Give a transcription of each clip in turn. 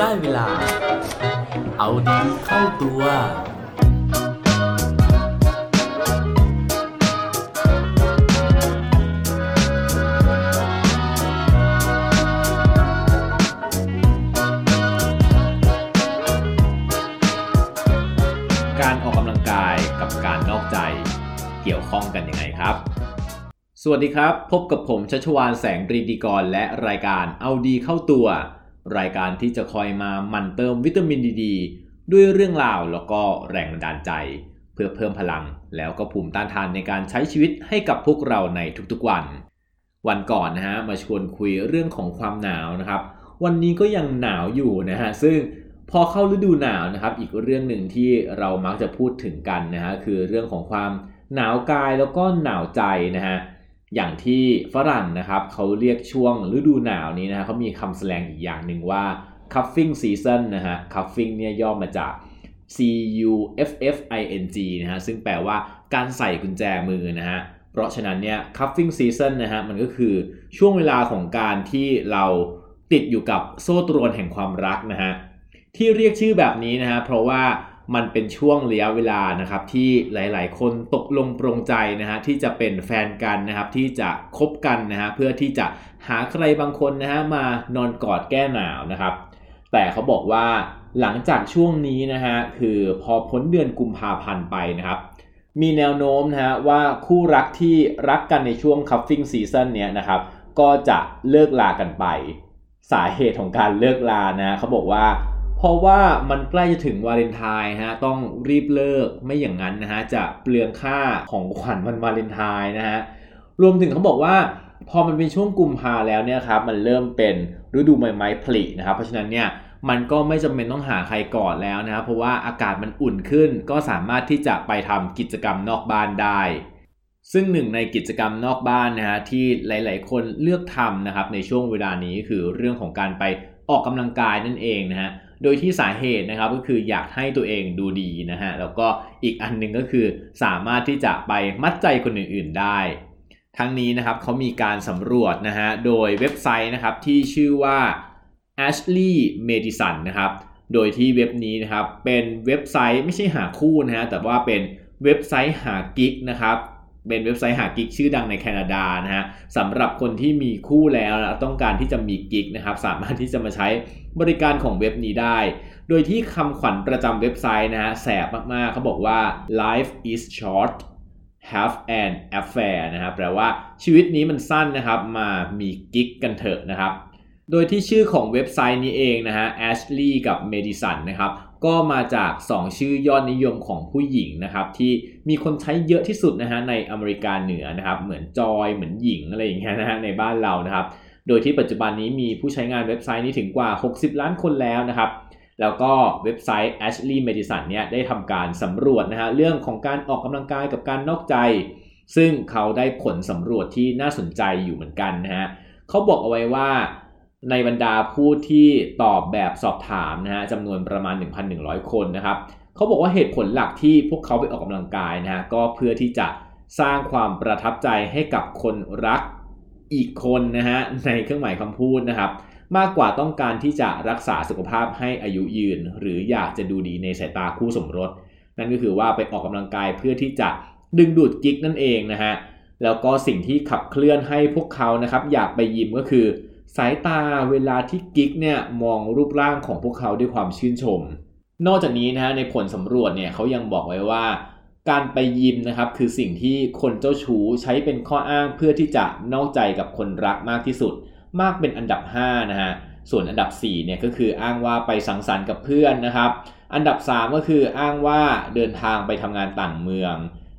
ได้เวลา เอาดีเข้าตัว การออกกำลังกายกับการนอกใจเกี่ยวข้องกันยังไงครับ สวัสดีครับ พบกับผมชัชวานแสงปรีดีกรและรายการเอาดีเข้าตัว รายการที่จะคอยมาหมั่นเติมวิตามินดีดด้วยเรื่องราวแล้วก็แรงบันดาลใจ เพื่อเพิ่มพลังแล้วก็ภูมิต้านทานในการใช้ชีวิตให้กับพวกเราในทุกๆวัน วันก่อนนะฮะมาชวนคุยเรื่องของความหนาวนะครับ วันนี้ก็ยังหนาวอยู่นะฮะซึ่งพอเข้าฤดูหนาวนะครับ อีกเรื่องหนึ่งที่เรามักจะพูดถึงกันนะฮะคือเรื่องของความหนาวกายแล้วก็หนาวใจนะฮะ อย่างที่ฝรั่งนะครับเขาเรียกช่วงฤดูหนาวนี้นะเขามีคำแสดงอีกอย่างหนึ่งว่า cuffing season นะฮะ cuffing เนี่ยย่อมาจาก C U F F I N G นะฮะซึ่งแปลว่าการใส่กุญแจมือนะฮะเพราะฉะนั้นเนี่ย cuffing season นะฮะมันก็คือช่วงเวลาของการที่เราติดอยู่กับโซ่ตรวนแห่งความรักนะฮะที่เรียกชื่อแบบนี้นะฮะเพราะว่า มันเป็นช่วงระยะเวลานะครับที่หลายๆ คนตกลงปรงใจนะฮะที่จะเป็นแฟนกันนะครับที่จะคบกันนะฮะเพื่อที่จะหาใครบางคนนะฮะมานอนกอดแก้หนาวนะครับ แต่เขาบอกว่าหลังจากช่วงนี้นะฮะคือพอพ้นเดือนกุมภาพันธ์ไปนะครับ มีแนวโน้มนะฮะว่าคู่รักที่รักกันในช่วง cuffing season เนี้ยนะครับก็จะเลิกลากันไป สาเหตุของการเลิกลานะเขาบอกว่า เพราะว่ามันใกล้จะถึงวาเลนไทน์ฮะต้องรีบเลิกไม่อย่างนั้นนะฮะจะเปลืองค่าของขวัญวันวาเลนไทน์นะฮะรวมถึงเขาบอกว่าพอมันเป็นช่วงกุมภาแล้วเนี่ยครับมันเริ่มเป็นฤดูใบไม้ผลินะครับ เพราะฉะนั้นเนี่ยมันก็ไม่จำเป็นต้องหาใครก่อนแล้วนะครับเพราะว่าอากาศมันอุ่นขึ้น ก็สามารถที่จะไปทำกิจกรรมนอกบ้านได้ ซึ่งหนึ่งในกิจกรรมนอกบ้านนะฮะที่หลาย ๆ คนเลือกทำนะครับในช่วงเวลานี้คือเรื่องของการไปออกกำลังกายนั่นเองนะฮะ โดยที่สาเหตุนะครับก็คืออยากให้ตัวเองดูดีนะฮะแล้วก็อีกอันหนึ่งก็คือสามารถที่จะไปมัดใจคนอื่นๆได้ ทั้งนี้นะครับเขามีการสำรวจนะฮะโดยเว็บไซต์นะครับที่ชื่อว่า Ashley Madison นะครับโดยที่เว็บนี้นะครับเป็นเว็บไซต์ไม่ใช่หาคู่นะฮะแต่ว่าเป็นเว็บไซต์หากิ๊กนะครับ เป็นเว็บไซต์หากิ๊กชื่อดังในแคนาดานะฮะสำหรับคนที่มีคู่แล้วต้องการที่จะมีกิ๊กนะครับ สามารถที่จะมาใช้บริการของเว็บนี้ได้ โดยที่คำขวัญประจำเว็บไซต์นะฮะแสบมากๆเขาบอกว่า life is short have an affair นะครับแปลว่าชีวิตนี้มันสั้นนะครับ มามีกิ๊กกันเถอะนะครับ โดยที่ชื่อของเว็บไซต์นี้เองนะฮะ Ashley กับ Madison นะครับ ก็มาจาก 2 ชื่อยอดนิยมของผู้หญิงนะครับที่มีคนใช้เยอะที่สุดนะฮะในอเมริกาเหนือนะครับเหมือนจอยเหมือนหญิงอะไรอย่างเงี้ยนะฮะในบ้านเรานะครับ โดยที่ปัจจุบันนี้มีผู้ใช้งานเว็บไซต์นี้ถึงกว่า 60 ล้านคนแล้วนะครับ แล้วก็เว็บไซต์ Ashley Madison เนี่ยได้ทำการสำรวจนะฮะเรื่องของการออกกำลังกายกับการนอกใจ ซึ่งเขาได้ผลสำรวจที่น่าสนใจอยู่เหมือนกันนะฮะเขาบอกเอาไว้ว่า ในบรรดาผู้ที่ตอบแบบสอบถามนะฮะจำนวนประมาณ 1,100 คนนะครับเขาบอกว่าเหตุผลหลักที่พวกเขาไปออกกำลังกายนะฮะก็เพื่อที่จะสร้างความประทับใจให้กับคนรักอีกคนนะฮะในเครื่องหมายคำพูดนะครับ มากกว่าต้องการที่จะรักษาสุขภาพให้อายุยืน หรืออยากจะดูดีในสายตาคู่สมรส นั่นก็คือว่าไปออกกำลังกายเพื่อที่จะดึงดูดกิ๊กนั่นเองนะฮะแล้วก็สิ่งที่ขับเคลื่อนให้พวกเขานะครับ อยากไปยิมก็คือ สายตาเวลาที่กิ๊กเนี่ยมองรูปร่างของพวกเขาด้วยความชื่นชม นอกจากนี้นะฮะในผลสำรวจเนี่ยเขายังบอกไว้ว่า การไปยิมนะครับคือสิ่งที่คนเจ้าชู้ใช้เป็นข้ออ้างเพื่อที่จะนอกใจกับคนรักมากที่สุด มากเป็นอันดับ5นะฮะส่วนอันดับ4เนี่ยก็คืออ้างว่าไปสังสรรค์กับเพื่อนนะครับ อันดับ 3 ก็คืออ้างว่าเดินทางไปทำงานต่างเมือง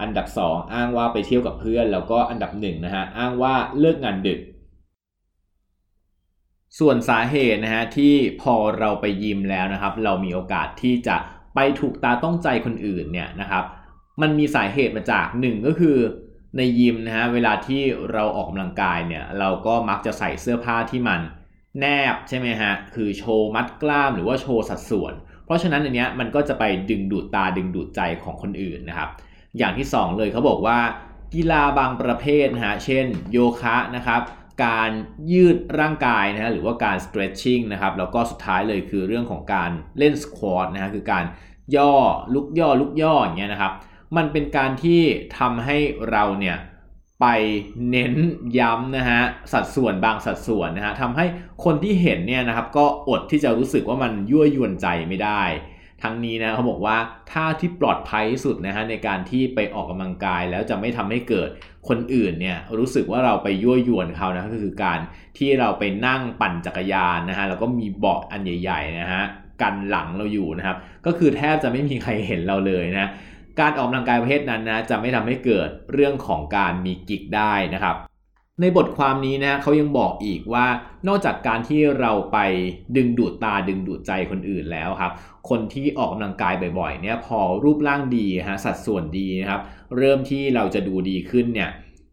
อันดับ 2 อ้างว่าไปเที่ยวกับเพื่อน แล้วก็อันดับ1นะฮะอ้างว่าเลิกงานดึก ส่วนสาเหตุนะฮะที่พอเราไปยิมแล้วนะครับ เรามีโอกาสที่จะไปถูกตาต้องใจคนอื่นเนี่ยนะครับ มันมีสาเหตุมาจากหนึ่งก็คือในยิมนะฮะเวลาที่เราออกกำลังกายเนี่ยเราก็มักจะใส่เสื้อผ้าที่มันแนบใช่ไหมฮะคือโชว์มัดกล้ามหรือว่าโชว์สัดส่วน เพราะฉะนั้นอันเนี้ยมันก็จะไปดึงดูดตาดึงดูดใจของคนอื่นนะครับ อย่างที่ 2 เลยเขาบอกว่ากีฬาบางประเภทนะฮะเช่นโยคะนะครับ การยืดร่างกายนะฮะหรือว่าการ stretching นะครับแล้วก็สุดท้ายเลยคือเรื่องของการเล่น squat นะฮะคือการย่อลุกย่อลุกย่ออย่างเงี้ยนะครับ มันเป็นการที่ทำให้เราเนี่ยไปเน้นย้ำนะฮะสัดส่วนบางสัดส่วนนะฮะทำให้คนที่เห็นเนี่ยนะครับก็อดที่จะรู้สึกว่ามันยั่วยวนใจไม่ได้ ทั้งนี้นะเขาบอกว่าท่าที่ปลอดภัยที่สุดนะฮะในการที่ไปออกกำลังกายแล้วจะไม่ทำให้เกิดคนอื่นเนี่ยรู้สึกว่าเราไปยั่วยวนเขานะก็คือการที่เราไปนั่งปั่นจักรยานนะฮะแล้วก็มีเบาะอันใหญ่ๆนะฮะกันหลังเราอยู่นะครับ ก็คือแทบจะไม่มีใครเห็นเราเลยนะการออกกำลังกายประเภทนั้นนะจะไม่ทำให้เกิดเรื่องของการมีกิ๊กได้นะครับ ในบทความนี้นะเขายังบอกอีกว่านอกจากการที่เราไปดึงดูดตาดึงดูดใจคนอื่นแล้วครับ คนที่ออกกำลังกายบ่อยๆเนี่ยพอรูปร่างดีฮะสัดส่วนดีนะครับ เริ่มที่เราจะดูดีขึ้นเนี่ย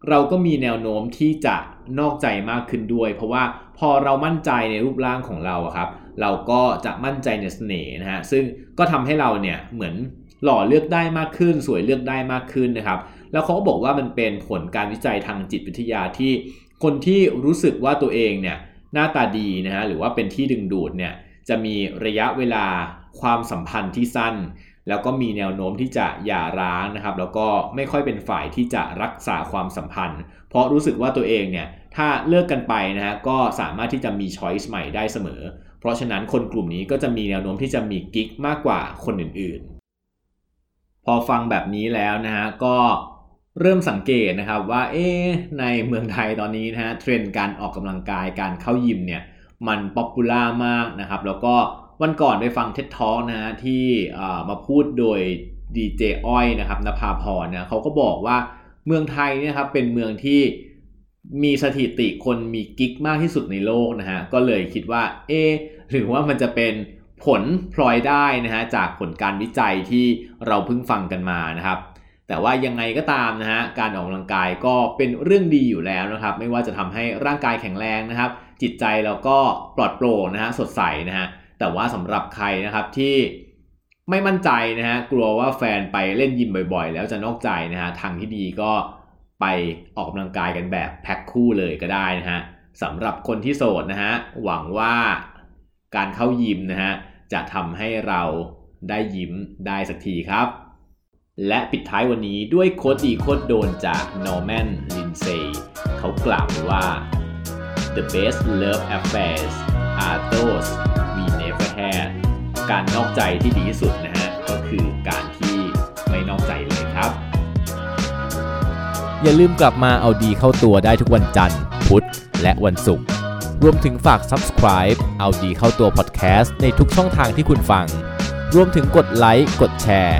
เราก็มีแนวโน้มที่จะนอกใจมากขึ้นด้วย เพราะว่าพอเรามั่นใจในรูปร่างของเราครับ เราก็จะมั่นใจในเสน่ห์นะฮะซึ่งก็ทำให้เราเนี่ยเหมือนหล่อเลือกได้มากขึ้น สวยเลือกได้มากขึ้นนะครับ แล้วเขาก็บอกว่ามันเป็นผลการวิจัยทางจิตวิทยาที่คนที่รู้สึกว่าตัวเองเนี่ยหน้าตาดีนะฮะหรือว่าเป็นที่ดึงดูดเนี่ยจะมีระยะเวลาความสัมพันธ์ที่สั้น แล้วก็มีแนวโน้มที่จะหย่าร้างนะครับ แล้วก็ไม่ค่อยเป็นฝ่ายที่จะรักษาความสัมพันธ์ เพราะรู้สึกว่าตัวเองเนี่ยถ้าเลิกกันไปนะฮะก็สามารถที่จะมีช้อยส์ใหม่ได้เสมอ เพราะฉะนั้นคนกลุ่มนี้ก็จะมีแนวโน้มที่จะมีกิ๊กมากกว่าคนอื่นๆ พอฟังแบบนี้แล้วนะฮะก็ เริ่มสังเกตนะครับว่าเอ๊ในเมืองไทยตอนนี้นะฮะเทรนด์การออกกำลังกายการเข้ายิมเนี่ยมัน popular มากนะครับ แล้วก็วันก่อนไปฟัง TED Talk นะฮะที่มาพูดโดยดีเจอ้อยนะครับนภาพรนะเขาก็บอกว่าเมืองไทยเนี่ยครับเป็นเมืองที่มีสถิติคนมีกิ๊กมากที่สุดในโลกนะฮะก็เลยคิดว่าเอหรือว่ามันจะเป็นผลพลอยได้นะฮะจากผลการวิจัยที่เราเพิ่งฟังกันมานะครับ แต่ว่ายังไงก็ตามนะฮะการออกกำลังกายก็เป็นเรื่องดีอยู่แล้วนะครับ ไม่ว่าจะทำให้ร่างกายแข็งแรงนะครับ จิตใจเราก็ปลอดโปร่งนะฮะสดใสนะฮะแต่ว่าสำหรับใครนะครับที่ไม่มั่นใจนะฮะกลัวว่าแฟนไปเล่นยิมบ่อยๆ แล้วจะนอกใจนะฮะทางที่ดีก็ไปออกกำลังกายกันแบบแพ็คคู่เลยก็ได้นะฮะสำหรับคนที่โสดนะฮะหวังว่าการเข้ายิมนะฮะจะทำให้เราได้ยิ้มได้สักทีครับ และปิดท้ายวันนี้ด้วยโคดีโคดโดนจาก Norman Lindsay เขากล่าวว่า the best love affairs are those we never had การนอกใจที่ดีที่สุดนะฮะ ก็คือการที่ไม่นอกใจเลยครับ อย่าลืมกลับมาเอาดีเข้าตัวได้ทุกวันจันทร์ พุธ และวันศุกร์รวมถึงฝาก subscribe เอาดีเข้าตัว podcast ในทุกช่องทางที่คุณฟัง รวมถึงกดไลค์ กดแชร์